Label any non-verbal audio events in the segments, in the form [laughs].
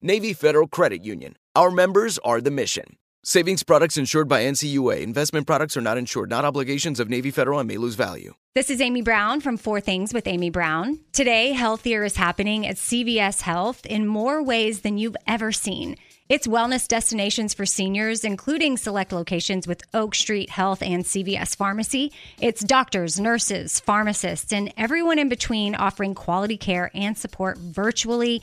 Navy Federal Credit Union. Our members are the mission. Savings products insured by NCUA. Investment products are not insured, not obligations of Navy Federal and may lose value. This is Amy Brown from Four Things with Amy Brown. Today, Healthier is happening at CVS Health in more ways than you've ever seen. It's wellness destinations for seniors, including select locations with Oak Street Health and CVS Pharmacy. It's doctors, nurses, pharmacists, and everyone in between offering quality care and support virtually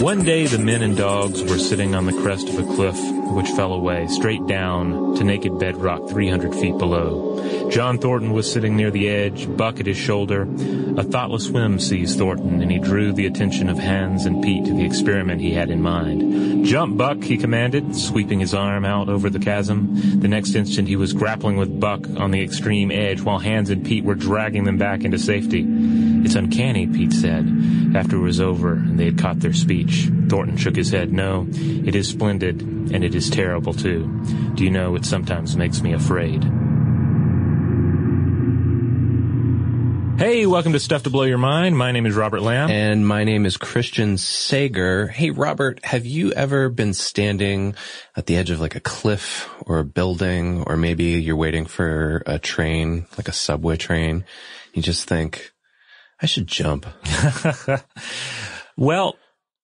One day the men and dogs were sitting on the crest of a cliff which fell away, straight down to naked bedrock 300 feet below. John Thornton was sitting near the edge, Buck at his shoulder. A thoughtless whim seized Thornton, and he drew the attention of Hans and Pete to the experiment he had in mind. Jump, Buck, he commanded, sweeping his arm out over the chasm. The next instant he was grappling with Buck on the extreme edge, while Hans and Pete were dragging them back into safety. It's uncanny, Pete said, after it was over and they had caught their Thornton shook his head. No, it is splendid, and it is terrible, too. Do you know, it sometimes makes me afraid. Hey, welcome to Stuff to Blow Your Mind. My name is Robert Lamb. And my name is Christian Sager. Hey, Robert, have you ever been standing at the edge of like a cliff or a building, or maybe you're waiting for a train, like a subway train? You just think, I should jump. [laughs] well,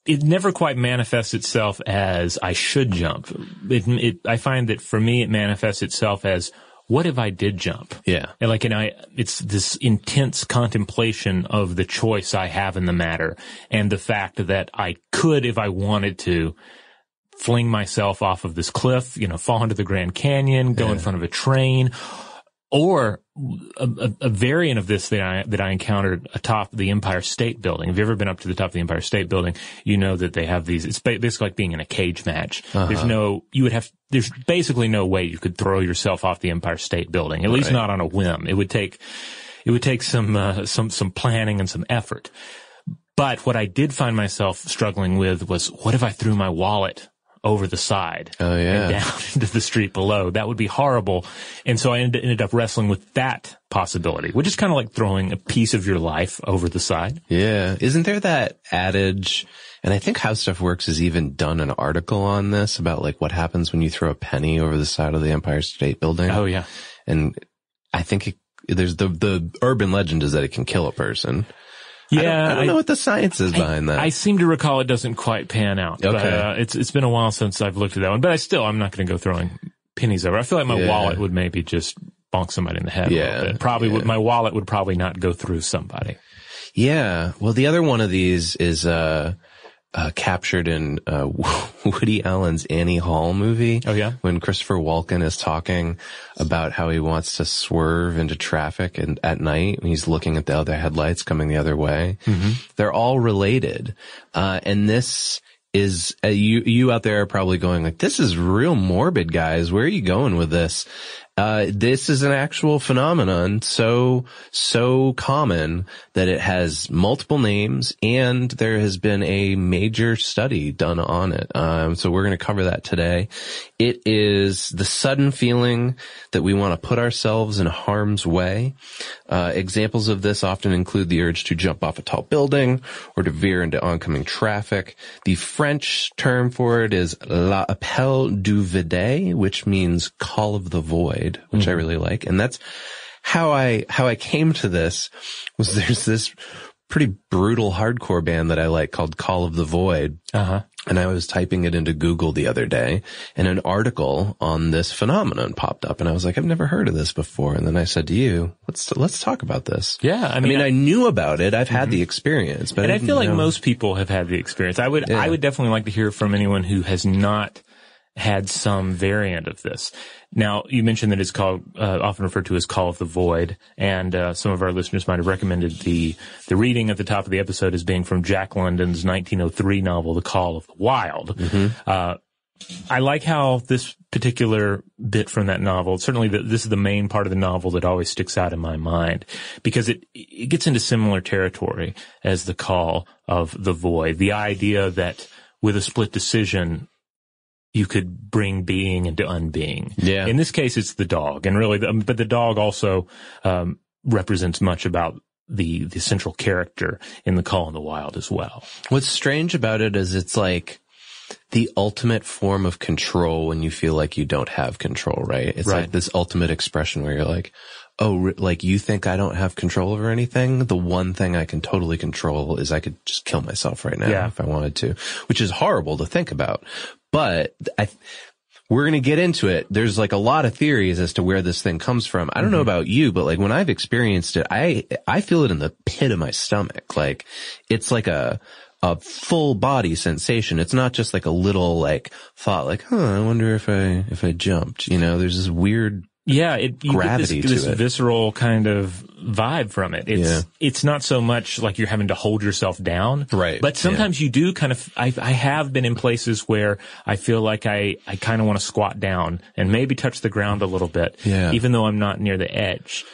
it never quite manifests itself as I should jump. It, it, I find that for me, it manifests itself as what if I did jump? Yeah. And like, and I, it's this intense contemplation of the choice I have in the matter and the fact that I could, if I wanted to, fling myself off of this cliff, you know, fall into the Grand Canyon, go yeah. in front of a train, or a, a, variant of this that I, that I encountered atop the Empire State Building. Have you've ever been up to the top of the Empire State Building? You know that they have these, it's basically like being in a cage match. Uh-huh. There's no, you would have, there's basically no way you could throw yourself off the Empire State Building, at right. least not on a whim. It would take, it would take some, uh, some, some planning and some effort. But what I did find myself struggling with was, what if I threw my wallet over the side. Oh yeah. And down [laughs] into the street below. That would be horrible. And so I ended, ended up wrestling with that possibility, which is kind of like throwing a piece of your life over the side. Yeah. Isn't there that adage? And I think How Stuff Works has even done an article on this about like what happens when you throw a penny over the side of the Empire State Building. Oh yeah. And I think it, there's the, the urban legend is that it can kill a person. I don't, Yeah, I don't I- know what the science is behind that. I seem to recall it doesn't quite pan out. But, Okay. uh, it's it's been a while since I've looked at that one, but I still I'm not going to go throwing pennies over. I feel like my Yeah. wallet would maybe just bonk somebody in the head. a Yeah, little bit. probably yeah. would. My wallet would probably not go through somebody. Yeah. Well, the other one of these is, uh, uh, captured in, uh, [laughs] Woody Allen's Annie Hall movie. Oh, yeah? When Christopher Walken is talking about how he wants to swerve into traffic and at night when he's looking at the other headlights coming the other way. They're all related. Uh, and this is, uh, you, you out there are probably going like, this is real morbid, guys. Where are you going with this? Uh, this is an actual phenomenon so, so common that it has multiple names and there has been a major study done on it. Um, so we're going to cover that today. It is the sudden feeling that we want to put ourselves in harm's way. Uh, examples of this often include the urge to jump off a tall building or to veer into oncoming traffic. The French term for it is la appel du vide, which means call of the void, which I really like. And that's how I, how I came to this was [laughs] there's this pretty brutal hardcore band that I like called Call of the Void. Uh huh. And I was typing it into Google the other day and an article on this phenomenon popped up and I was like, I've never heard of this before. And then I said to you, let's, let's talk about this. Yeah, I I mean, mean, I- I, knew about it. I've had the experience, but and I didn't feel like know- most people have had the experience. I would, Yeah. I would definitely like to hear from anyone who has not had some variant of this. Now, you mentioned that it's called, uh, often referred to as Call of the Void, and uh, some of our listeners might have recommended the the reading at the top of the episode as being from Jack London's 1903 novel, The Call of the Wild. Uh, I like how this particular bit from that novel, certainly the, this is the main part of the novel that always sticks out in my mind because it, it gets into similar territory as the call of the void. The idea that with a split decision, you could bring being into unbeing. Yeah. In this case, it's the dog and really, the, but the dog also, um, represents much about the, the central character in the call in the wild as well. What's strange about it is it's like the ultimate form of control when you feel like you don't have control, right? It's Right. like this ultimate expression where you're like, oh, like you think I don't have control over anything? The one thing I can totally control is I could just kill myself right now Yeah. if I wanted to, which is horrible to think about. But I, we're going to get into it. There's like a lot of theories as to where this thing comes from. I don't know mm-hmm. about you, but like when I've experienced it, I, I feel it in the pit of my stomach. Like it's like a, a full body sensation. It's not just like a little like thought like, huh, I wonder if I, if I jumped, you know, there's this weird, Yeah, it you Gravity get to this, this visceral kind of vibe from it. It's Yeah. it's not so much like you're having to hold yourself down, Right, But sometimes you do kind of. I I have been in places where I feel like I I kind of want to squat down and maybe touch the ground a little bit, Yeah. even though I'm not near the edge.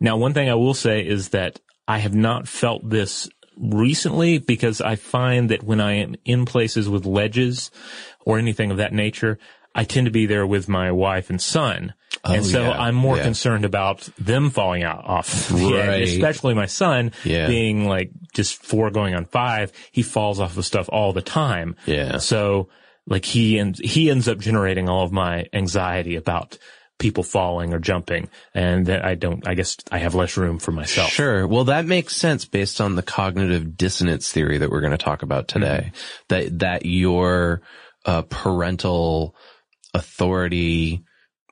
Now, one thing I will say is that I have not felt this recently because I find that when I am in places with ledges or anything of that nature, I tend to be there with my wife and son. And Oh, so yeah, I'm more yeah. concerned about them falling out off the edge, especially my son Yeah. being like just four going on five. He falls off of stuff all the time. Yeah. So like he ends, he ends up generating all of my anxiety about people falling or jumping. And that I don't, I guess I have less room for myself. Sure. Well, that makes sense based on the cognitive dissonance theory that we're going to talk about today. That, that your, uh, parental authority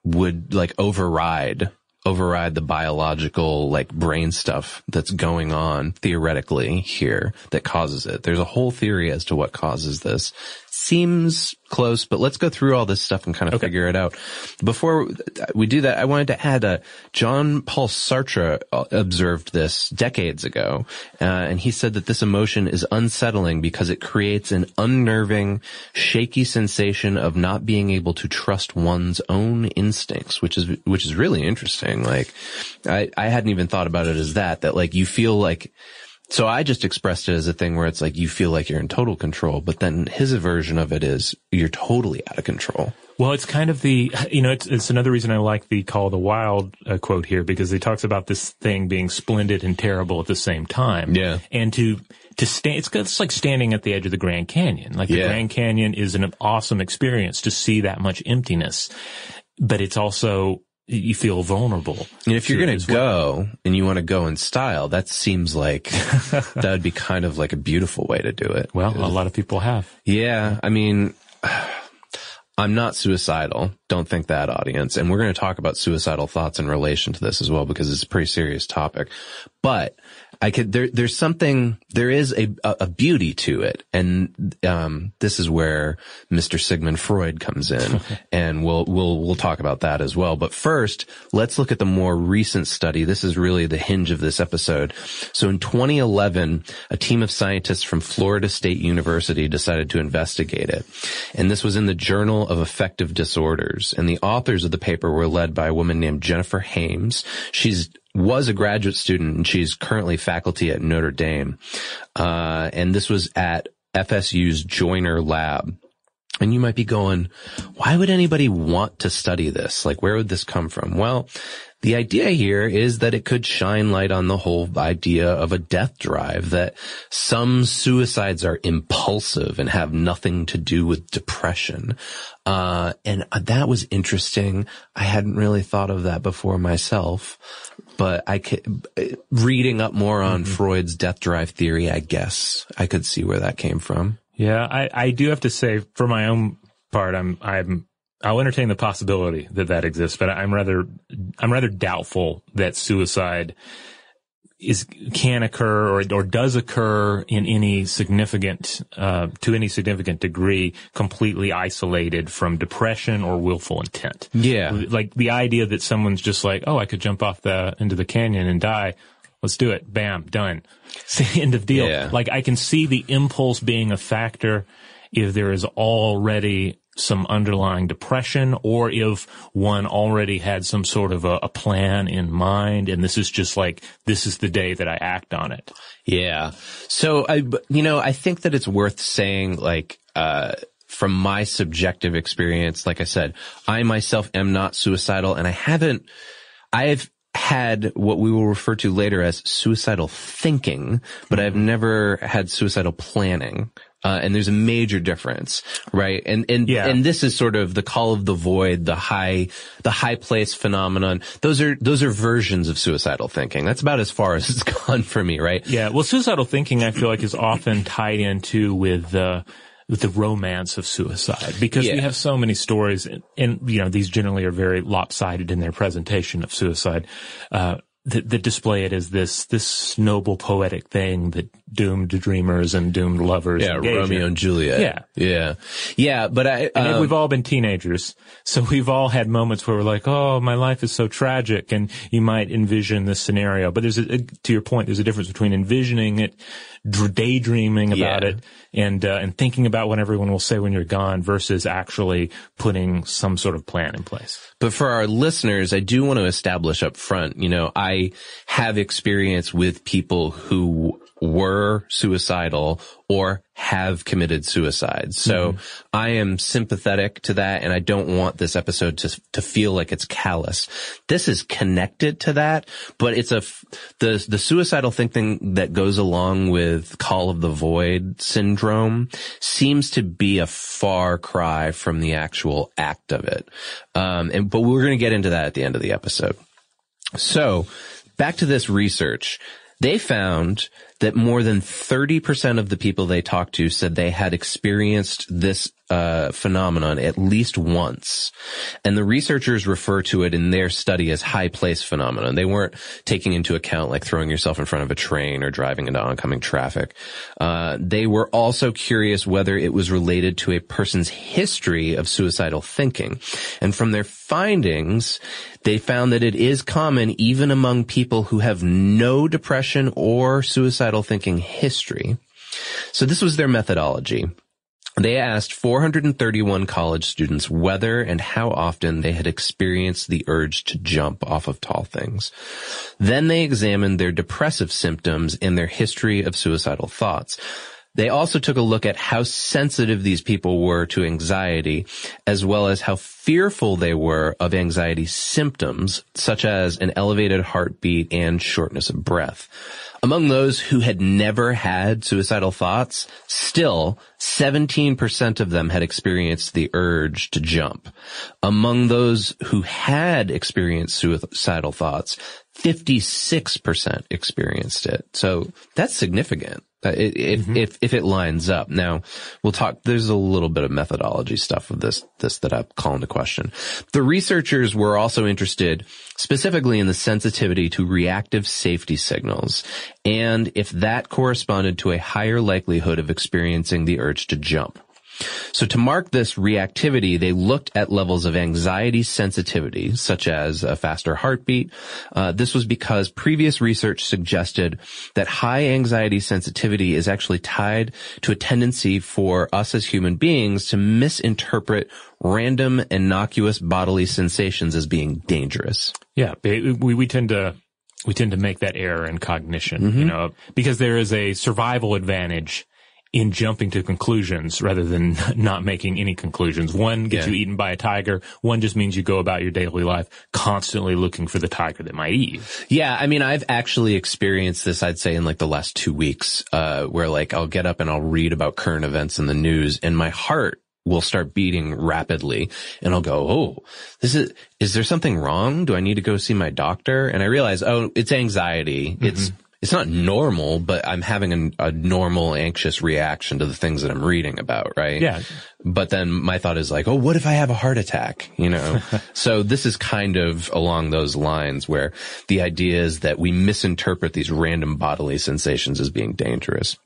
would like override, override the biological like brain stuff that's going on theoretically here that causes it. There's a whole theory as to what causes this. Seems close, but let's go through all this stuff and kind of figure it out. Before we do that, I wanted to add, uh, John Paul Sartre uh, observed this decades ago, uh, and he said that this emotion is unsettling because it creates an unnerving, shaky sensation of not being able to trust one's own instincts, which is, which is really interesting. Like, I, I hadn't even thought about it as that, that like you feel like, so I just expressed it as a thing where it's like you feel like you're in total control, but then his version of it is you're totally out of control. Well, it's kind of the, you know, it's, it's another reason I like the Call of the Wild uh, quote here because he talks about this thing being splendid and terrible at the same time. Yeah. And to, to stand, it's, it's like standing at the edge of the Grand Canyon. Like the Yeah. Grand Canyon is an awesome experience to see that much emptiness, but it's also you feel vulnerable. And if you're going to well. go and you want to go in style, that seems like [laughs] that would be kind of like a beautiful way to do it. well, a lot of people have. Yeah, I mean, [sighs] I'm not suicidal. Don't think that audience. And we're going to talk about suicidal thoughts in relation to this as well because it's a pretty serious topic. But I could, there, there's something, there is a, a, beauty to it. And, um, this is where Mr. Sigmund Freud comes in [laughs] and we'll, we'll, we'll talk about that as well. But first, let's look at the more recent study. This is really the hinge of this episode. So in 2011, a team of scientists from Florida State University decided to investigate it. And this was in the Journal of Affective Disorders. And the authors of the paper were led by a woman named Jennifer Hames. She's was a graduate student and she's currently faculty at Notre Dame. Uh, and this was at FSU's Joiner Lab. And you might be going, why would anybody want to study this? Like, where would this come from? Well, the idea here is that it could shine light on the whole idea of a death drive, that some suicides are impulsive and have nothing to do with depression. Uh, and that was interesting. I hadn't really thought of that before myself, but I could, reading up more on mm-hmm. Freud's death drive theory, I guess I could see where that came from. Yeah, I, I do have to say, for my own part, I'm I'm I'll entertain the possibility that that exists, but I'm rather I'm rather doubtful that suicide is can occur or or does occur in any significant uh, to any significant degree completely isolated from depression or willful intent. Yeah. like the idea that someone's just like, oh, I could jump off the into the canyon and die. Let's do it. Bam, done. [laughs] It's the end of deal. Yeah. Like I can see the impulse being a factor if there is already some underlying depression or if one already had some sort of a, a plan in mind and this is just like, this is the day that I act on it. Yeah. So I, you know, I think that it's worth saying like, uh, from my subjective experience, like I said, I myself am not suicidal and I haven't, I've had what we will refer to later as suicidal thinking, but I've never had suicidal planning. Uh, and there's a major difference, right? And, and, Yeah. and this is sort of the call of the void, the high, the high place phenomenon. Those are, those are versions of suicidal thinking. That's about as far [laughs] as it's gone for me, right? Yeah. Well, suicidal thinking, I feel like is often tied into with, uh, with the romance of suicide because we have so many stories and, and, you know, these generally are very lopsided in their presentation of suicide, uh, that, that display it as this, this noble poetic thing that doomed dreamers and doomed lovers. Yeah, engage in. Romeo and Juliet. Yeah. Yeah. Yeah, but I, And um, we've all been teenagers, so we've all had moments where we're like, "Oh, my life is so tragic," and you might envision this scenario. But there's a, to your point, there's a difference between envisioning it, daydreaming about Yeah. it, and uh, and thinking about what everyone will say when you're gone, versus actually putting some sort of plan in place. But for our listeners, I do want to establish up front, you know, I have experience with people who were suicidal or have committed suicide. So I am sympathetic to that and I don't want this episode to, to feel like it's callous. This is connected to that, but it's a, the, the suicidal thinking that goes along with call of the void syndrome seems to be a far cry from the actual act of it. Um, and, but we're going to get into that at the end of the episode. So back to this research. They found that more than 30% of the people they talked to said they had experienced this uh, phenomenon at least once. And the researchers refer to it in their study as high place phenomenon. They weren't taking into account like throwing yourself in front of a train or driving into oncoming traffic. Uh, they were also curious whether it was related to a person's history of suicidal thinking. And from their findings, they found that it is common even among people who have no depression or suicidal thinking history. So this was their methodology. They asked 431 college students whether and how often they had experienced the urge to jump off of tall things. Then they examined their depressive symptoms and their history of suicidal thoughts. They also took a look at how sensitive these people were to anxiety, as well as how fearful they were of anxiety symptoms, such as an elevated heartbeat and shortness of breath. Among those who had never had suicidal thoughts, still 17% of them had experienced the urge to jump. Among those who had experienced suicidal thoughts, 56% experienced it. So that's significant. Uh, if, mm-hmm. if, if it lines up. Now, we'll talk, there's a little bit of methodology stuff of this, this that I call into question. The researchers were also interested specifically in the sensitivity to reactive safety signals and if that corresponded to a higher likelihood of experiencing the urge to jump. So to mark this reactivity, they looked at levels of anxiety sensitivity, such as a faster heartbeat. Uh, this was because previous research suggested that high anxiety sensitivity is actually tied to a tendency for us as human beings to misinterpret random innocuous bodily sensations as being dangerous. Yeah, we, we tend to we tend to make that error in cognition, mm-hmm. you know, because there is a survival advantage in jumping to conclusions rather than [laughs] not making any conclusions. One gets yeah. you eaten by a tiger. One just means you go about your daily life constantly looking for the tiger that might eat you. Yeah. I mean, I've actually experienced this, I'd say in like the last two weeks, uh, where like I'll get up and I'll read about current events in the news and my heart will start beating rapidly and I'll go, Oh, this is, is there something wrong? Do I need to go see my doctor? And I realize, Oh, it's anxiety. Mm-hmm. It's, it's not normal, but I'm having a, a, normal anxious reaction to the things that I'm reading about, right? Yeah. But then my thought is like, oh, what if I have a heart attack? You know? [laughs] so this is kind of along those lines where the idea is that we misinterpret these random bodily sensations as being dangerous.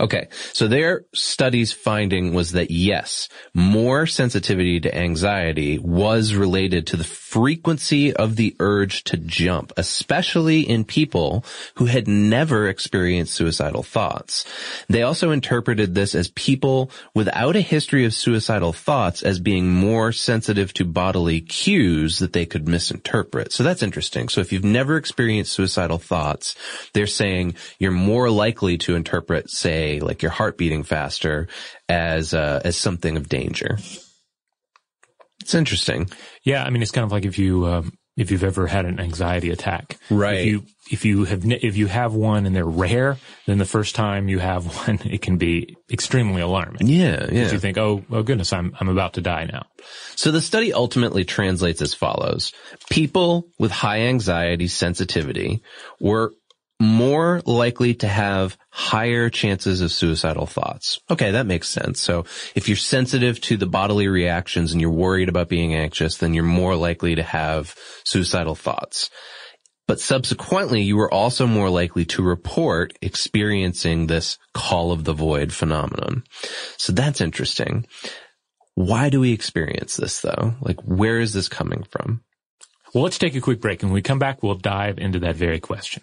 Okay. So their study's finding was that yes, more sensitivity to anxiety was related to the frequency of the urge to jump, especially in people who had never experienced suicidal thoughts. They also interpreted this as people without a history of suicidal thoughts as being more sensitive to bodily cues that they could misinterpret. So that's interesting. So if you've never experienced suicidal thoughts, they're saying you're more likely to interpret say like your heart beating faster as uh, as something of danger. It's interesting. Yeah, I mean, it's kind of like if you um, if you've ever had an anxiety attack, right? If you if you have if you have one and they're rare, then the first time you have [laughs] one, it can be extremely alarming. Yeah, yeah. You think, oh, oh goodness, I'm I'm about to die now. So the study ultimately translates as follows: People with high anxiety sensitivity were more likely to have higher chances of suicidal thoughts. Okay, that makes sense. So if you're sensitive to the bodily reactions and you're worried about being anxious, then you're more likely to have suicidal thoughts. But subsequently, you were also more likely to report experiencing this call of the void phenomenon. So that's interesting. Why do we experience this though? Like, where is this coming from? Well, let's take a quick break. And when we come back, we'll dive into that very question.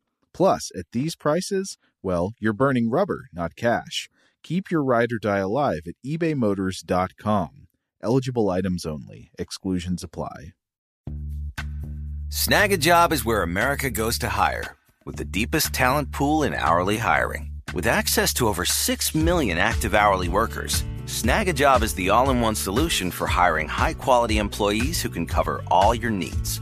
Plus, at these prices, well, you're burning rubber, not cash. Keep your ride or die alive at ebaymotors.com. Eligible items only. Exclusions apply. Snagajob is where America goes to hire, with the deepest talent pool in hourly hiring. With access to over 6 million active hourly workers, Snagajob is the all in one solution for hiring high quality employees who can cover all your needs.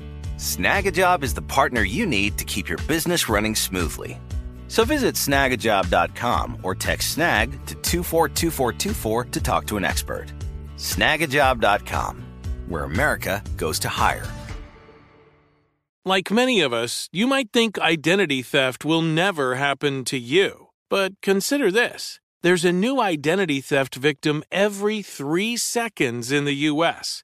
Snagajob is the partner you need to keep your business running smoothly. So visit snagajob.com or text snag to 242424 to talk to an expert. Snagajob.com, where America goes to hire. Like many of us, you might think identity theft will never happen to you. But consider this there's a new identity theft victim every three seconds in the U.S.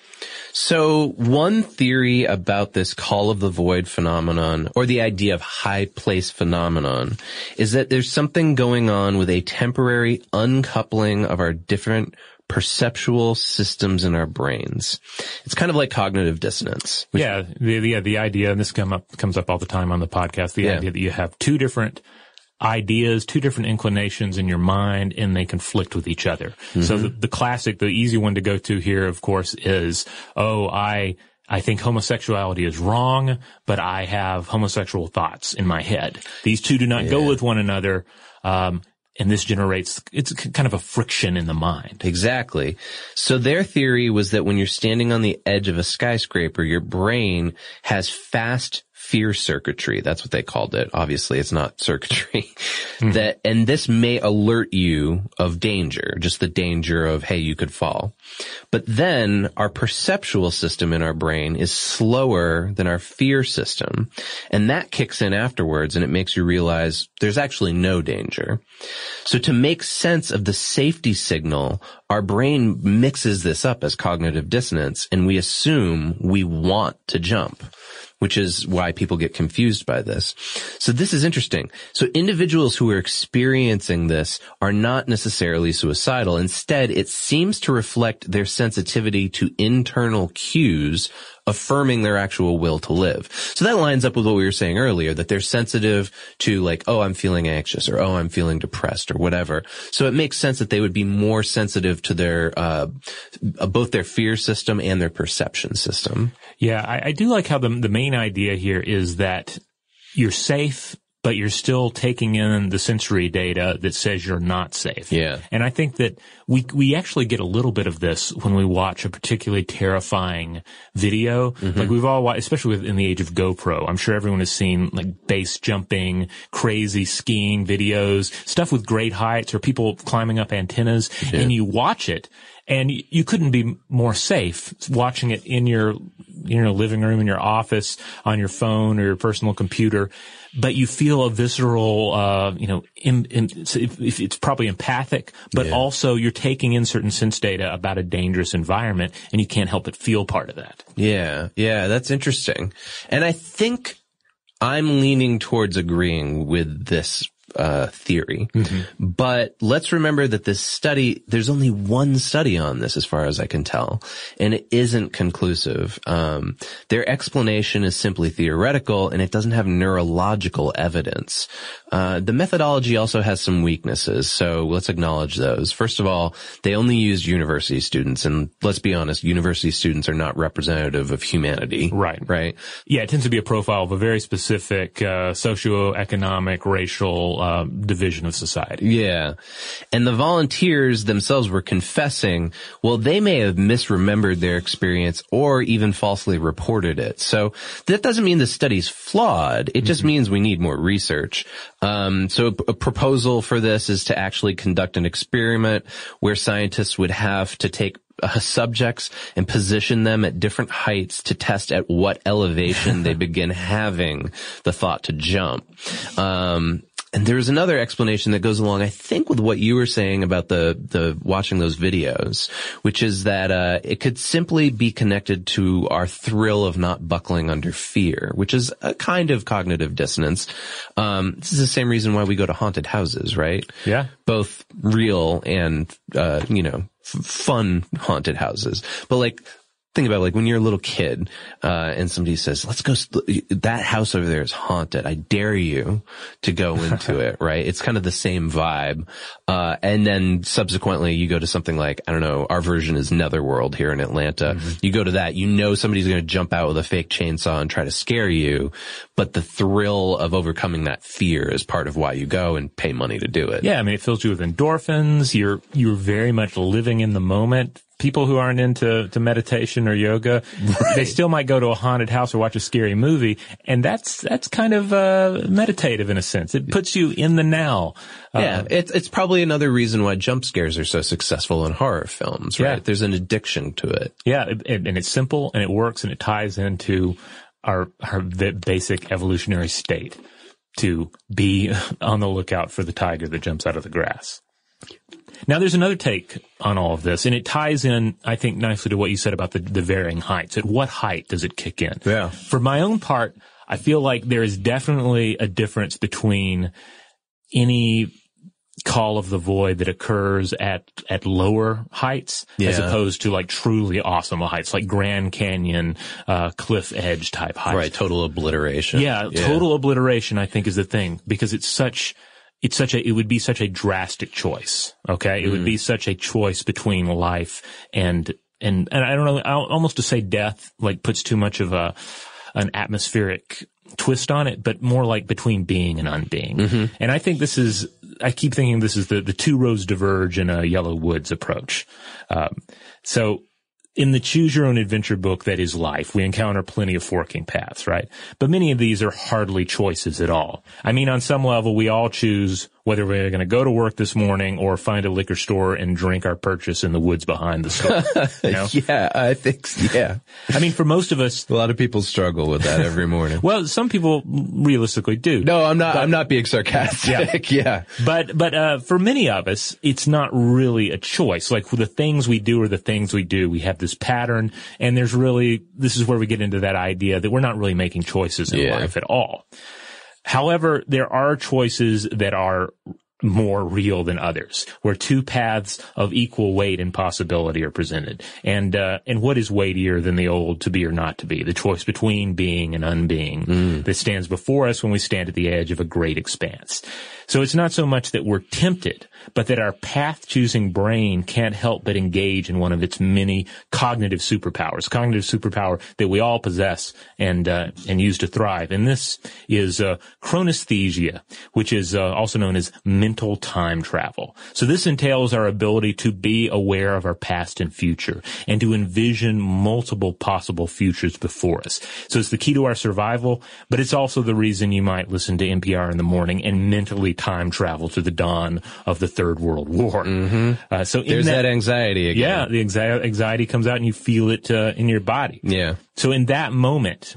So one theory about this call of the void phenomenon or the idea of high place phenomenon is that there's something going on with a temporary uncoupling of our different perceptual systems in our brains. It's kind of like cognitive dissonance. Yeah, the, the, the idea, and this come up, comes up all the time on the podcast, the Yeah. idea that you have two different ideas, two different inclinations in your mind, and they conflict with each other. So the, the classic, the easy one to go to here, of course, is, oh, I, I think homosexuality is wrong, but I have homosexual thoughts in my head. These two do not go with one another. Um, and this generates, it's kind of a friction in the mind. Exactly. So their theory was that when you're standing on the edge of a skyscraper, your brain has fast fear circuitry. That's what they called it. Obviously, it's not circuitry. [laughs] Hmm. That, and this may alert you of danger, just the danger of, hey, you could fall. But then our perceptual system in our brain is slower than our fear system. And that kicks in afterwards and it makes you realize there's actually no danger. So to make sense of the safety signal, our brain mixes this up as cognitive dissonance and we assume we want to jump which is why people get confused by this. So this is interesting. So individuals who are experiencing this are not necessarily suicidal. Instead, it seems to reflect their sensitivity to internal cues affirming their actual will to live. So that lines up with what we were saying earlier, that they're sensitive to like, oh, I'm feeling anxious or oh, I'm feeling depressed or whatever. So it makes sense that they would be more sensitive to their, uh, both their fear system and their perception system. Yeah, I, I do like how the the main idea here is that you're safe but you're still taking in the sensory data that says you're not safe. Yeah. And I think that we we actually get a little bit of this when we watch a particularly terrifying video. Mm-hmm. Like we've all watched, especially with, in the age of GoPro. I'm sure everyone has seen like base jumping, crazy skiing videos, stuff with great heights or people climbing up antennas, and you watch it. And you couldn't be more safe watching it in your, in your living room, in your office, on your phone or your personal computer. But you feel a visceral, uh, you know, im, it's, it's probably empathic, but Yeah. also you're taking in certain sense data about a dangerous environment and you can't help but feel part of that. Yeah, yeah, that's interesting. And I think I'm leaning towards agreeing with this uh, theory. But let's remember that this study, there's only one study on this as far as I can tell, and it isn't conclusive. Um, their explanation is simply theoretical and it doesn't have neurological evidence. Uh, the methodology also has some weaknesses, so let's acknowledge those. First of all, they only used university students, and let's be honest, university students are not representative of humanity. Right. Right. Yeah, it tends to be a profile of a very specific uh, socioeconomic, racial uh, division of society. Yeah. And the volunteers themselves were confessing, well, they may have misremembered their experience or even falsely reported it. So that doesn't mean the study's flawed. It just means we need more research. Um, so a, a proposal for this is to actually conduct an experiment where scientists would have to take uh, subjects and position them at different heights to test at what elevation they [laughs] begin having the thought to jump. Um, and there's another explanation that goes along, I think, with what you were saying about the the watching those videos, which is that uh, it could simply be connected to our thrill of not buckling under fear, which is a kind of cognitive dissonance. Um, this is the same reason why we go to haunted houses, right? Yeah. both real and uh, you know f- fun haunted houses. But like think about like when you're a little kid uh, and somebody says, "Let's go. St- that house over there is haunted. I dare you to go into [laughs] it." Right? It's kind of the same vibe. Uh, and then subsequently, you go to something like I don't know. Our version is Netherworld here in Atlanta. You go to that. You know somebody's going to jump out with a fake chainsaw and try to scare you, but the thrill of overcoming that fear is part of why you go and pay money to do it. Yeah, I mean, it fills you with endorphins. You're you're very much living in the moment. People who aren't into to meditation or yoga, they still might go to a haunted house or watch a scary movie, and that's that's kind of uh, meditative in a sense. It puts you in the now. Yeah, it's it's probably another reason why jump scares are so successful in horror films, right? Yeah. There's an addiction to it. Yeah, it, it- and it's simple and it works and it ties into our our basic evolutionary state to be [laughs] on the lookout for the tiger that jumps out of the grass. Now there's another take on all of this and it ties in, I think, nicely to what you said about the, the varying heights. At what height does it kick in? Yeah. For my own part, I feel like there is definitely a difference between any call of the void that occurs at at lower heights as opposed to like truly awesome heights like Grand Canyon uh cliff edge type heights. Right, total obliteration. Yeah, total obliteration I think is the thing because it's such it's such a it would be such a drastic choice. Okay? It would be such a choice between life and and and I don't know I almost to say death like puts too much of a an atmospheric twist on it, but more like between being and unbeing. And I think this is, I keep thinking this is the, the two roads diverge in a yellow woods approach. Um, so in the choose your own adventure book that is life, we encounter plenty of forking paths, right? But many of these are hardly choices at all. I mean, on some level, we all choose whether we're going to go to work this morning or find a liquor store and drink our purchase in the woods behind the store. [laughs] you know? Yeah, I think, so, yeah. I mean, for most of us, A lot of people struggle with that every morning. [laughs] well, some people realistically do. no, I'm not, I'm not being sarcastic. Yeah. But but uh, for many of us, it's not really a choice. Like the things we do are the things we do. We have this pattern, and there's really this is where we get into that idea that we're not really making choices in Yeah. life at all. However, there are choices that are more real than others, where two paths of equal weight and possibility are presented. And uh, and what is weightier than the old to be or not to be? The choice between being and unbeing that stands before us when we stand at the edge of a great expanse. So it's not so much that we're tempted, but that our path choosing brain can't help but engage in one of its many cognitive superpowers, cognitive superpower that we all possess and, uh, and use to thrive. And this is, uh, chronesthesia, which is, uh, also known as mental time travel. So this entails our ability to be aware of our past and future and to envision multiple possible futures before us. So it's the key to our survival, but it's also the reason you might listen to NPR in the morning and mentally time travel to the dawn of the Third World War. Mm-hmm. Uh, so in There's that, anxiety again. yeah, the anxiety, anxiety comes out and you feel it uh, in your body. Yeah. So in that moment,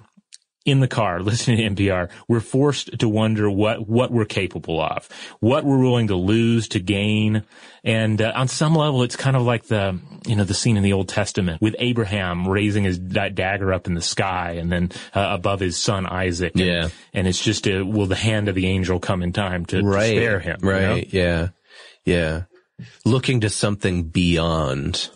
in the car, [laughs] listening to NPR, we're forced to wonder what, what we're capable of, what we're willing to lose to gain. And uh, on some level, it's kind of like the, you know, the scene in the Old Testament with Abraham raising his da- dagger up in the sky and then uh, above his son Isaac. And, Yeah. And it's just, a, will the hand of the angel come in time to, to spare him? you know? Right. Yeah. Yeah. Looking to something beyond,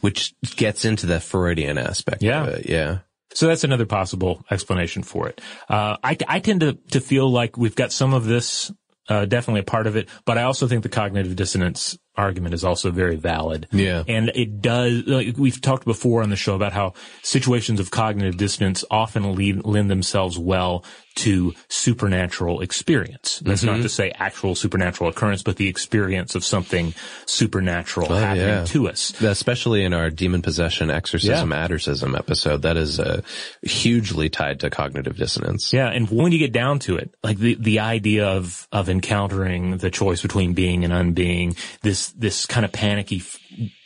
which gets into the Freudian aspect Yeah. of it. Yeah. So that's another possible explanation for it. Uh, I, I tend to, to feel like we've got some of this, uh, definitely a part of it, but I also think the cognitive dissonance argument is also very valid. Yeah. And it does, like we've talked before on the show about how situations of cognitive dissonance often lead, lend themselves well to supernatural experience. That's Mm-hmm. not to say actual supernatural occurrence, but the experience of something supernatural Oh, happening yeah. to us. Especially in our demon possession, exorcism, adorcism episode, that is uh, hugely tied to cognitive dissonance. Yeah, and when you get down to it, like the the idea of of encountering the choice between being and unbeing, this this kind of panicky f-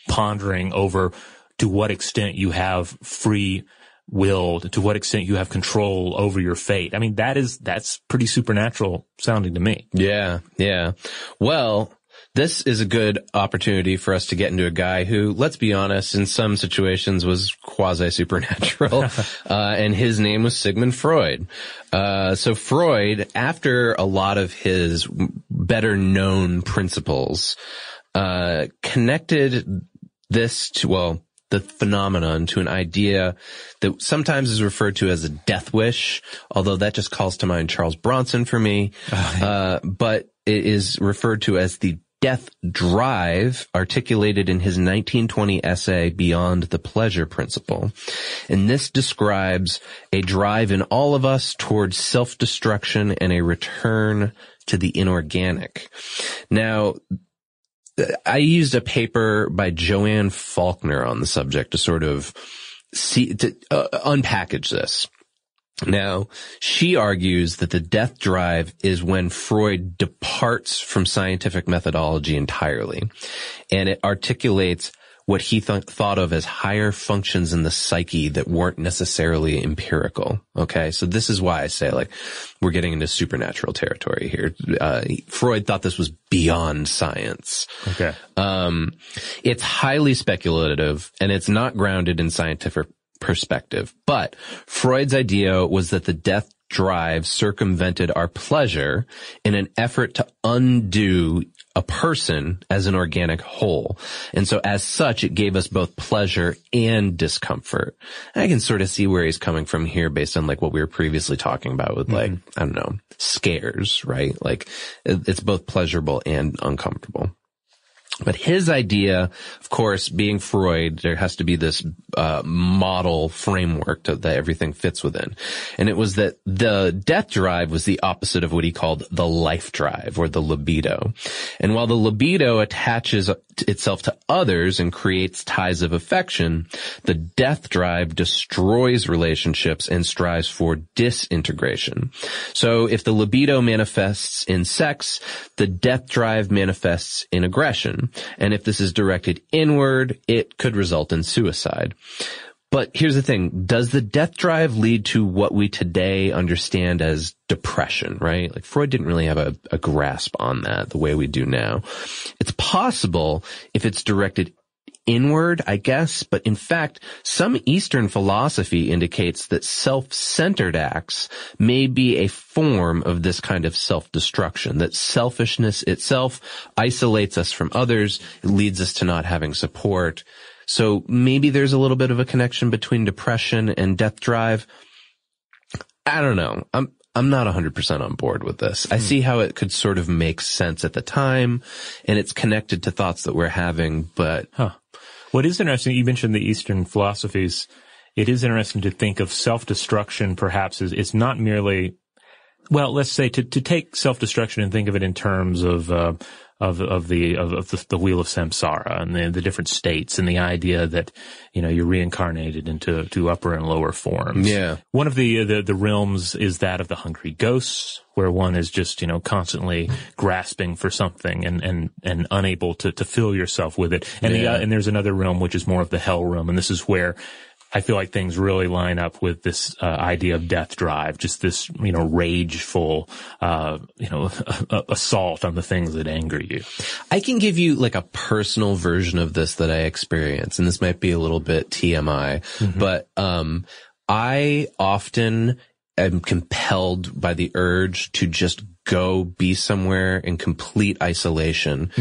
pondering over to what extent you have free will, to what extent you have control over your fate. I mean, that is that's pretty supernatural sounding to me. Yeah, yeah. Well, this is a good opportunity for us to get into a guy who, let's be honest, in some situations was quasi supernatural. [laughs] uh, and his name was Sigmund Freud. Uh, so Freud, after a lot of his better known principles, uh, connected this to, well, the phenomenon to an idea that sometimes is referred to as a death wish, although that just calls to mind Charles Bronson for me. Uh, but it is referred to as the death drive articulated in his 1920 essay Beyond the Pleasure Principle. And this describes a drive in all of us towards self-destruction and a return to the inorganic. Now, I used a paper by Joanne Faulkner on the subject to sort of see, to uh, unpackage this. Now, she argues that the death drive is when Freud departs from scientific methodology entirely. And it articulates what he th- thought of as higher functions in the psyche that weren't necessarily empirical. Okay. So this is why I say like, we're getting into supernatural territory here. Uh, Freud thought this was beyond science. Okay. Um, it's highly speculative and it's not grounded in scientific perspective. But Freud's idea was that the death drive circumvented our pleasure in an effort to undo a person as an organic whole. And so as such, it gave us both pleasure and discomfort. And I can sort of see where he's coming from here based on like what we were previously talking about with like, mm-hmm. I don't know, scares, right? Like it's both pleasurable and uncomfortable. But his idea, of course, being Freud, there has to be this uh, model framework to, that everything fits within. And it was that the death drive was the opposite of what he called the life drive or the libido. And while the libido attaches itself to others and creates ties of affection, the death drive destroys relationships and strives for disintegration. So if the libido manifests in sex, the death drive manifests in aggression. And if this is directed inward, it could result in suicide. But here's the thing. Does the death drive lead to what we today understand as depression, right? Like Freud didn't really have a, a grasp on that the way we do now. It's possible if it's directed inward, I guess, but in fact, some Eastern philosophy indicates that self-centered acts may be a form of this kind of self-destruction, that selfishness itself isolates us from others, it leads us to not having support. So maybe there's a little bit of a connection between depression and death drive. I don't know. I'm, I'm not 100% on board with this. I hmm. see how it could sort of make sense at the time and it's connected to thoughts that we're having, but Huh. What is interesting, you mentioned the Eastern philosophies. It is interesting to think of self-destruction perhaps as, it's not merely, well, let's say to, to take self-destruction and think of it in terms of, uh, of, of the, of, of the, the wheel of samsara and the, the different states and the idea that, you know, you're reincarnated into, to upper and lower forms. Yeah. One of the, the, the realms is that of the hungry ghosts, where one is just, you know, constantly grasping for something and, and, and unable to, to fill yourself with it. And the, Yeah. uh, and there's another realm which is more of the hell realm. And this is where I feel like things really line up with this uh, idea of death drive, just this, you know, rageful, uh, you know, [laughs] assault on the things that anger you. I can give you like a personal version of this that I experience, and this might be a little bit TMI, but um, I often am compelled by the urge to just go be somewhere in complete isolation.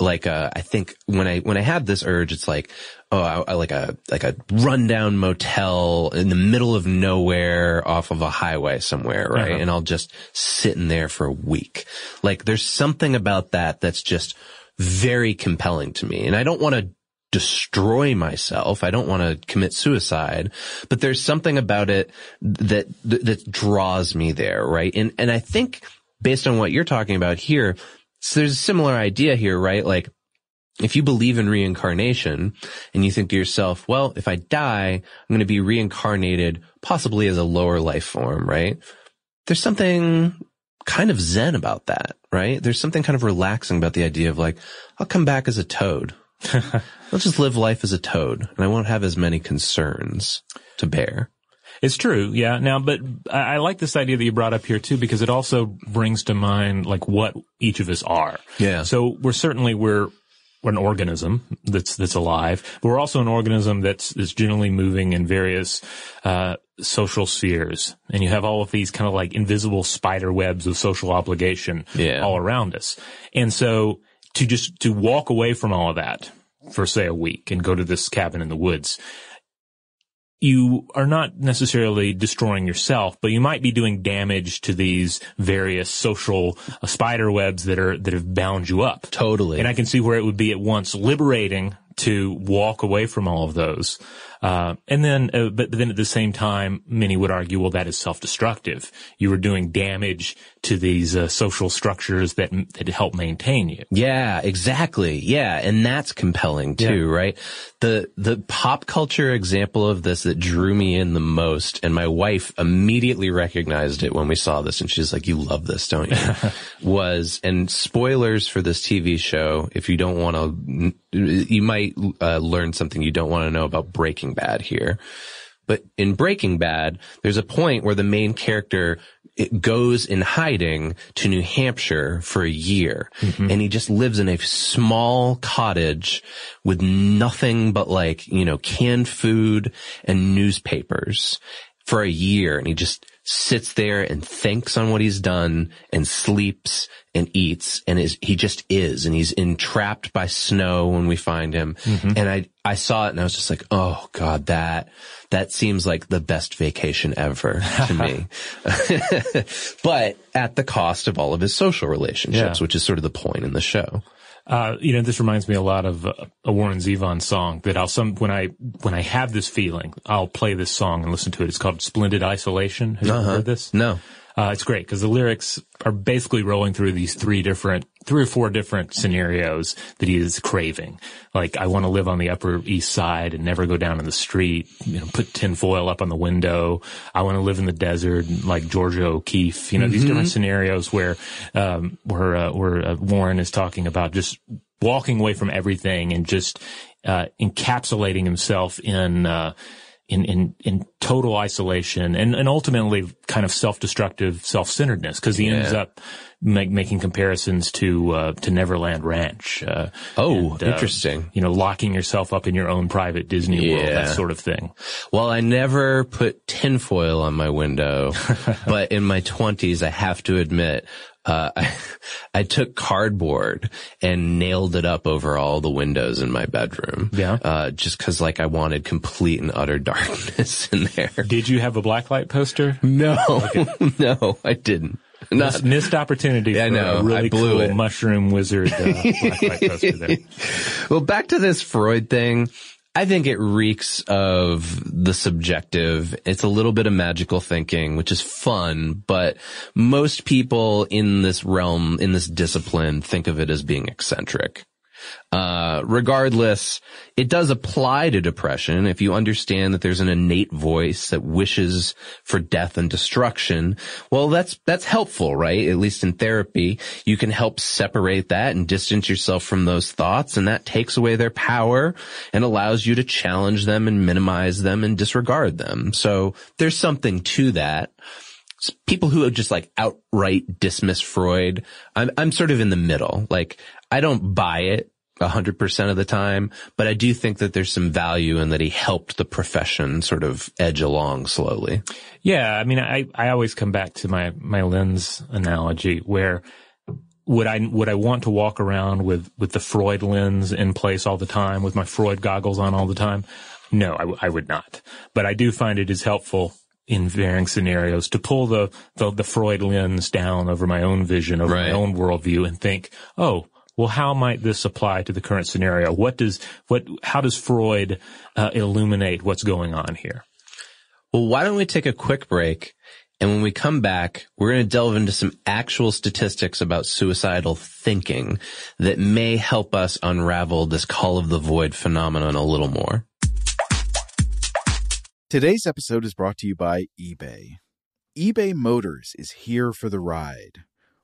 Like, uh, I think when I, when I had this urge, it's like, oh, I, I like a, like a rundown motel in the middle of nowhere off of a highway somewhere, right? Uh-huh. And I'll just sit in there for a week. Like there's something about that that's just very compelling to me. And I don't want to destroy myself. I don't want to commit suicide, but there's something about it that, that, that draws me there, right? And, and I think based on what you're talking about here, so there's a similar idea here, right? Like, if you believe in reincarnation and you think to yourself, well, if I die, I'm going to be reincarnated possibly as a lower life form, right? There's something kind of zen about that, right? There's something kind of relaxing about the idea of like, I'll come back as a toad. [laughs] I'll just live life as a toad and I won't have as many concerns to bear. It's true, yeah. Now, but I, I like this idea that you brought up here too, because it also brings to mind like what each of us are. Yeah. So we're certainly we're we're an organism that's that's alive, but we're also an organism that's that's generally moving in various uh, social spheres, and you have all of these kind of like invisible spider webs of social obligation Yeah. all around us, and so to just to walk away from all of that for say a week and go to this cabin in the woods you are not necessarily destroying yourself, but you might be doing damage to these various social uh, spider webs that are that have bound you up. Totally. And I can see where it would be at once liberating to walk away from all of those. Uh, and then, uh, but, but then at the same time, many would argue, well, that is self-destructive. You were doing damage to these uh, social structures that that help maintain you. Yeah, exactly. Yeah. And that's compelling too, right? The, the pop culture example of this that drew me in the most, and my wife immediately recognized it when we saw this and she's like, you love this, don't you? [laughs] was, and spoilers for this TV show, if you don't want to, you might uh, learn something you don't want to know about Breaking Bad here. But in Breaking Bad, there's a point where the main character goes in hiding to New Hampshire for a year. Mm-hmm. And he just lives in a small cottage with nothing but like, you know, canned food and newspapers for a year. And he just sits there and thinks on what he's done and sleeps and eats and is he just is. And he's entrapped by snow when we find him. Mm-hmm. And I I saw it and I was just like oh god that that seems like the best vacation ever to me. [laughs] [laughs] But at the cost of all of his social relationships Yeah. which is sort of the point in the show Uh, you know, this reminds me a lot of uh, a Warren Zevon song that I'll some when I when I have this feeling, I'll play this song and listen to it. It's called "Splendid Isolation." Have you ever heard this? no Uh, it's great because the lyrics are basically rolling through these three different, three or four different scenarios that he is craving. Like, I want to live on the Upper East Side and never go down in the street. You know, put tinfoil up on the window. I want to live in the desert, like Georgia O'Keeffe. You know, these different scenarios where, um, where, uh, where uh, Warren is talking about just walking away from everything and just uh, encapsulating himself in. Uh, in, in, in total isolation and, and ultimately kind of self-destructive self-centeredness because he ends up make, making comparisons to, uh, to Neverland Ranch. Uh, Oh, and, uh, interesting. You know, locking yourself up in your own private Disney world, that sort of thing. Well, I never put tinfoil on my window, [laughs] but in my twenties, I have to admit, uh, I, [laughs] I took cardboard and nailed it up over all the windows in my bedroom. Yeah. Uh, just cause like I wanted complete and utter [laughs] darkness in there. Did you have a blacklight poster? No, [laughs] no, I didn't. Not, Missed, missed opportunity Yeah, I know. a really I blew cool it. mushroom wizard uh, blacklight poster there. well, back to this Freud thing. I think it reeks of the subjective. It's a little bit of magical thinking, which is fun, but most people in this realm, in this discipline, think of it as being eccentric. Uh, regardless, it does apply to depression. If you understand that there's an innate voice that wishes for death and destruction, well, that's, that's helpful, right? At least in therapy, you can help separate that and distance yourself from those thoughts. And that takes away their power and allows you to challenge them and minimize them and disregard them. So there's something to that people who just like outright dismiss Freud, I'm, I'm sort of in the middle. Like, I don't buy it a hundred percent of the time, but I do think that there's some value in that he helped the profession sort of edge along slowly. Yeah, I mean, I, I always come back to my, my lens analogy where would I, would I want to walk around with, with the Freud lens in place all the time with my Freud goggles on all the time? No, I, w- I would not. But I do find it is helpful in varying scenarios to pull the, the, the Freud lens down over my own vision, over my own worldview and think, oh, well, how might this apply to the current scenario? What does, what, how does Freud, uh, illuminate what's going on here? Well, why don't we take a quick break? And when we come back, we're going to delve into some actual statistics about suicidal thinking that may help us unravel this call of the void phenomenon a little more. Today's episode is brought to you by eBay. eBay Motors is here for the ride.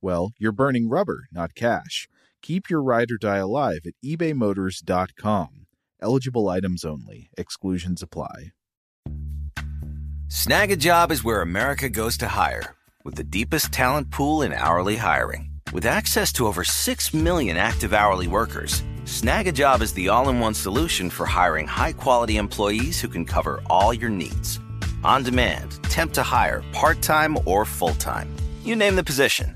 well, you're burning rubber, not cash. Keep your ride or die alive at ebaymotors.com. Eligible items only. Exclusions apply. Snagajob is where America goes to hire, with the deepest talent pool in hourly hiring. With access to over 6 million active hourly workers, Snagajob is the all in one solution for hiring high quality employees who can cover all your needs. On demand, temp to hire, part time or full time. You name the position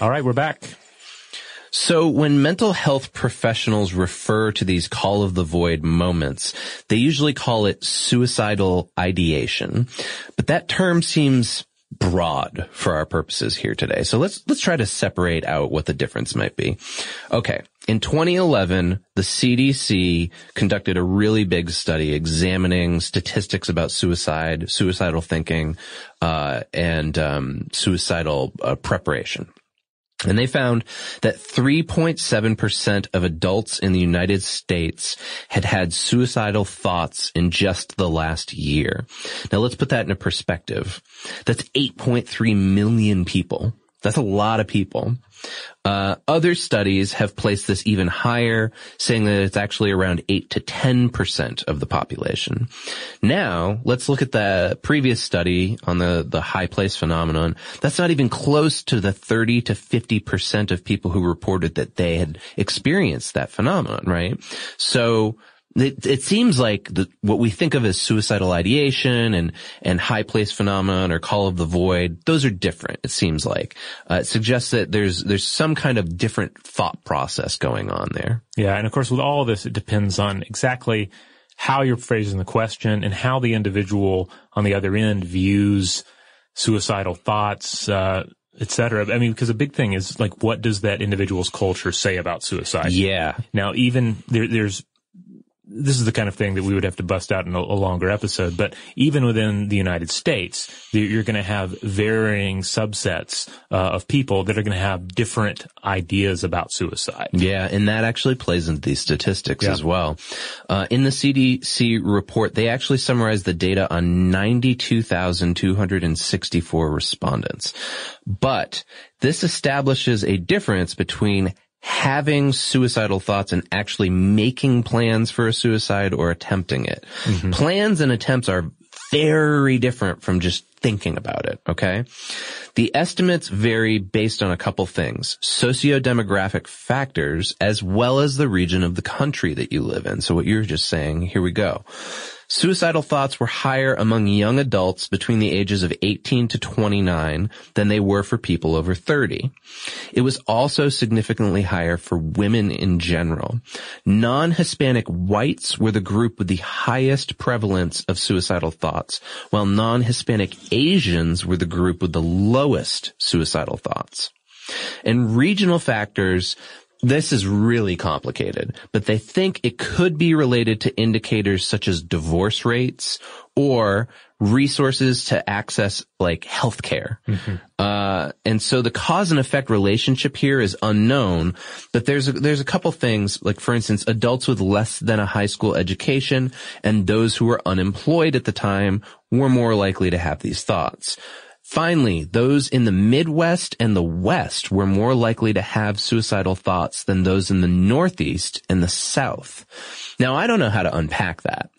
All right, we're back. So when mental health professionals refer to these call of the void moments, they usually call it suicidal ideation. But that term seems broad for our purposes here today. So let's, let's try to separate out what the difference might be. Okay. In 2011, the CDC conducted a really big study examining statistics about suicide, suicidal thinking, uh, and um, suicidal uh, preparation. And they found that 3.7% of adults in the United States had had suicidal thoughts in just the last year. Now let's put that into perspective. That's 8.3 million people. That's a lot of people. Uh, other studies have placed this even higher, saying that it's actually around 8 to 10% of the population. Now, let's look at the previous study on the, the high place phenomenon. That's not even close to the 30 to 50% of people who reported that they had experienced that phenomenon, right? So, it, it seems like the, what we think of as suicidal ideation and, and high place phenomenon or call of the void, those are different, it seems like. Uh, it suggests that there's, there's some kind of different thought process going on there. Yeah, and of course with all of this, it depends on exactly how you're phrasing the question and how the individual on the other end views suicidal thoughts, uh, et cetera. I mean, because a big thing is like, what does that individual's culture say about suicide? Yeah. Now, even there, there's this is the kind of thing that we would have to bust out in a, a longer episode, but even within the United States, you're going to have varying subsets uh, of people that are going to have different ideas about suicide. Yeah, and that actually plays into these statistics yeah. as well. Uh, in the CDC report, they actually summarize the data on 92,264 respondents. But this establishes a difference between having suicidal thoughts and actually making plans for a suicide or attempting it. Mm-hmm. Plans and attempts are very different from just thinking about it, okay? The estimates vary based on a couple things. Socio-demographic factors as well as the region of the country that you live in. So what you're just saying, here we go. Suicidal thoughts were higher among young adults between the ages of 18 to 29 than they were for people over 30. It was also significantly higher for women in general. Non-Hispanic whites were the group with the highest prevalence of suicidal thoughts, while non-Hispanic Asians were the group with the lowest suicidal thoughts. And regional factors this is really complicated, but they think it could be related to indicators such as divorce rates or resources to access like healthcare. Mm-hmm. Uh, and so the cause and effect relationship here is unknown, but there's a, there's a couple things, like for instance, adults with less than a high school education and those who were unemployed at the time were more likely to have these thoughts. Finally, those in the Midwest and the West were more likely to have suicidal thoughts than those in the Northeast and the South. Now, I don't know how to unpack that.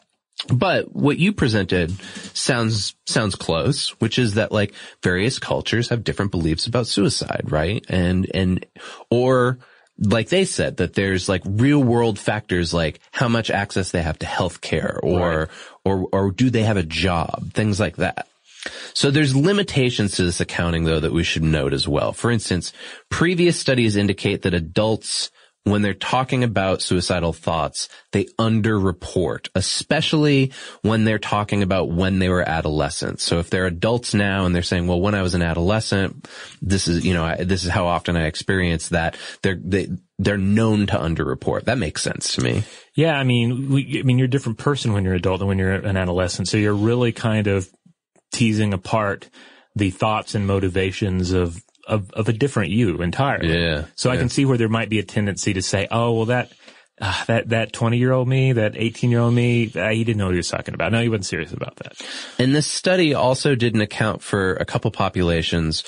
But what you presented sounds, sounds close, which is that like various cultures have different beliefs about suicide, right? And, and, or like they said that there's like real world factors like how much access they have to health care or, right. or, or do they have a job? Things like that. So there's limitations to this accounting though that we should note as well. For instance, previous studies indicate that adults when they're talking about suicidal thoughts, they underreport, especially when they're talking about when they were adolescents. So if they're adults now and they're saying, well, when I was an adolescent, this is, you know, this is how often I experienced that, they're, they, they're known to underreport. That makes sense to me. Yeah. I mean, we, I mean, you're a different person when you're an adult than when you're an adolescent. So you're really kind of teasing apart the thoughts and motivations of of, of a different you entirely. Yeah. So yeah. I can see where there might be a tendency to say, oh, well, that, uh, that, that 20 year old me, that 18 year old me, uh, he didn't know what he was talking about. No, he wasn't serious about that. And this study also didn't account for a couple populations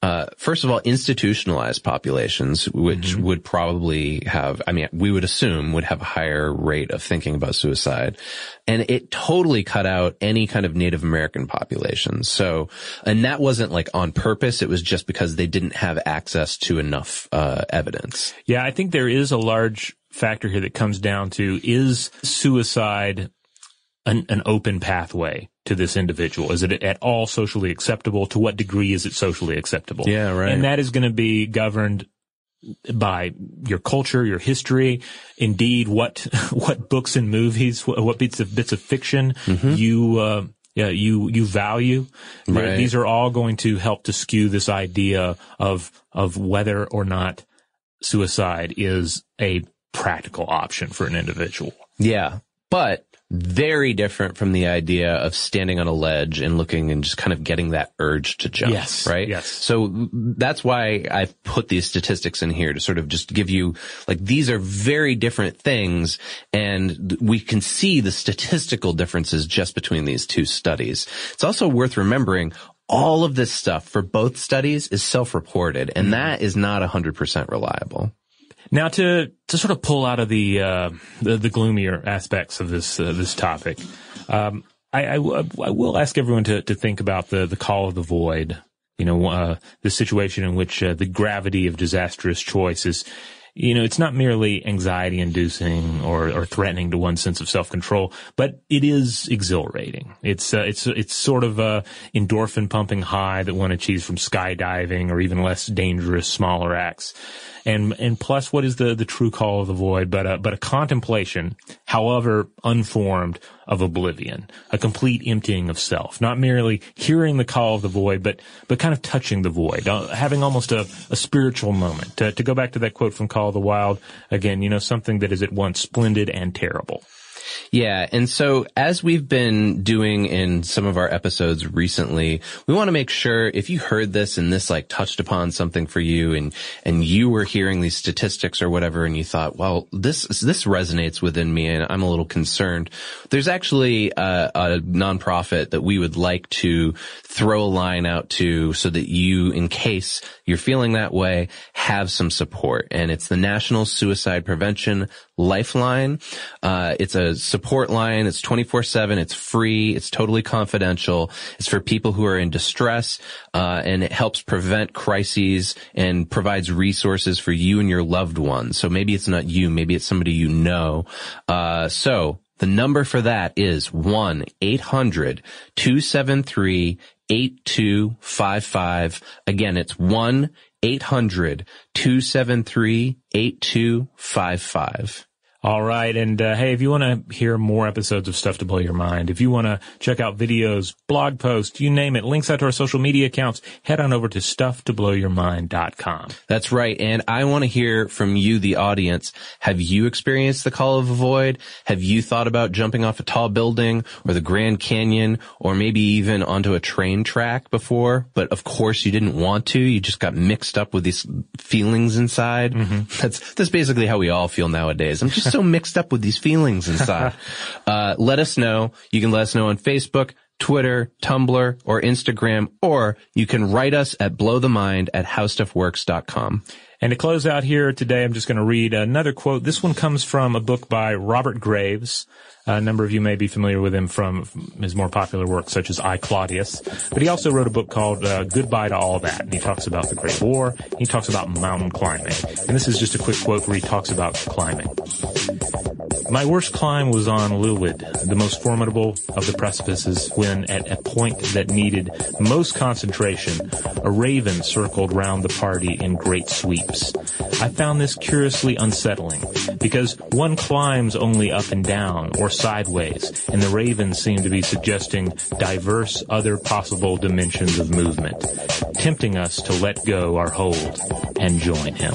Uh, first of all, institutionalized populations, which Mm-hmm. would probably have, I mean, we would assume would have a higher rate of thinking about suicide. And it totally cut out any kind of Native American populations. So, and that wasn't like on purpose. It was just because they didn't have access to enough, uh, evidence. Yeah, I think there is a large factor here that comes down to is suicide an, an open pathway to this individual? Is it at all socially acceptable? To what degree is it socially acceptable? Yeah, right. And that is going to be governed by your culture, your history, indeed what [laughs] what books and movies, what, what bits of bits of fiction you uh, yeah, you you value. Right. These are all going to help to skew this idea of of whether or not suicide is a practical option for an individual. Yeah. But very different from the idea of standing on a ledge and looking and just kind of getting that urge to jump. Yes, Right? yes. So that's why I've put these statistics in here to sort of just give you, like, these are very different things and we can see the statistical differences just between these two studies. It's also worth remembering all of this stuff for both studies is self-reported and mm-hmm. that is not 100% reliable. Now, to to sort of pull out of the uh, the, the gloomier aspects of this uh, this topic, um, I, I, I will ask everyone to to think about the the call of the void. You know, uh, the situation in which uh, the gravity of disastrous choice is. You know, it's not merely anxiety inducing or, or threatening to one's sense of self-control, but it is exhilarating. It's, uh, it's, it's sort of a endorphin pumping high that one achieves from skydiving or even less dangerous, smaller acts and and plus what is the the true call of the void but a but a contemplation however unformed of oblivion a complete emptying of self? Not merely hearing the call of the void but but kind of touching the void uh, having almost a, a spiritual moment. To, to go back to that quote from call of the wild again you know something that is at once splendid and terrible Yeah. And so as we've been doing in some of our episodes recently, we want to make sure if you heard this and this like touched upon something for you and, and you were hearing these statistics or whatever and you thought, well, this, this resonates within me and I'm a little concerned. There's actually a, a nonprofit that we would like to throw a line out to so that you, in case you're feeling that way, have some support. And it's the National Suicide Prevention Lifeline. Uh, it's a support line. It's 24-7. It's free. It's totally confidential. It's for people who are in distress, uh, and it helps prevent crises and provides resources for you and your loved ones. So maybe it's not you. Maybe it's somebody you know. Uh, so the number for that is 1-800-273-8255. Again, it's 1-800-273-8255. All right. And uh, hey, if you want to hear more episodes of Stuff to Blow Your Mind, if you want to check out videos, blog posts, you name it, links out to our social media accounts, head on over to stufftoblowyourmind.com. That's right. And I want to hear from you, the audience. Have you experienced the call of a void? Have you thought about jumping off a tall building or the Grand Canyon or maybe even onto a train track before? But of course you didn't want to. You just got mixed up with these feelings inside. That's, that's basically how we all feel nowadays. I'm just so mixed up with these feelings inside. [laughs] uh, let us know. You can let us know on Facebook. Twitter, Tumblr, or Instagram, or you can write us at blowthemind at howstuffworks.com. And to close out here today, I'm just going to read another quote. This one comes from a book by Robert Graves. A number of you may be familiar with him from his more popular work, such as I, Claudius. But he also wrote a book called uh, Goodbye to All That. And he talks about the Great War. He talks about mountain climbing. And this is just a quick quote where he talks about climbing. My worst climb was on Lliwedd, the most formidable of the precipices, when at a point that needed most concentration, a raven circled round the party in great sweeps. I found this curiously unsettling, because one climbs only up and down or sideways, and the raven seemed to be suggesting diverse other possible dimensions of movement, tempting us to let go our hold and join him.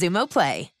Xumo Play.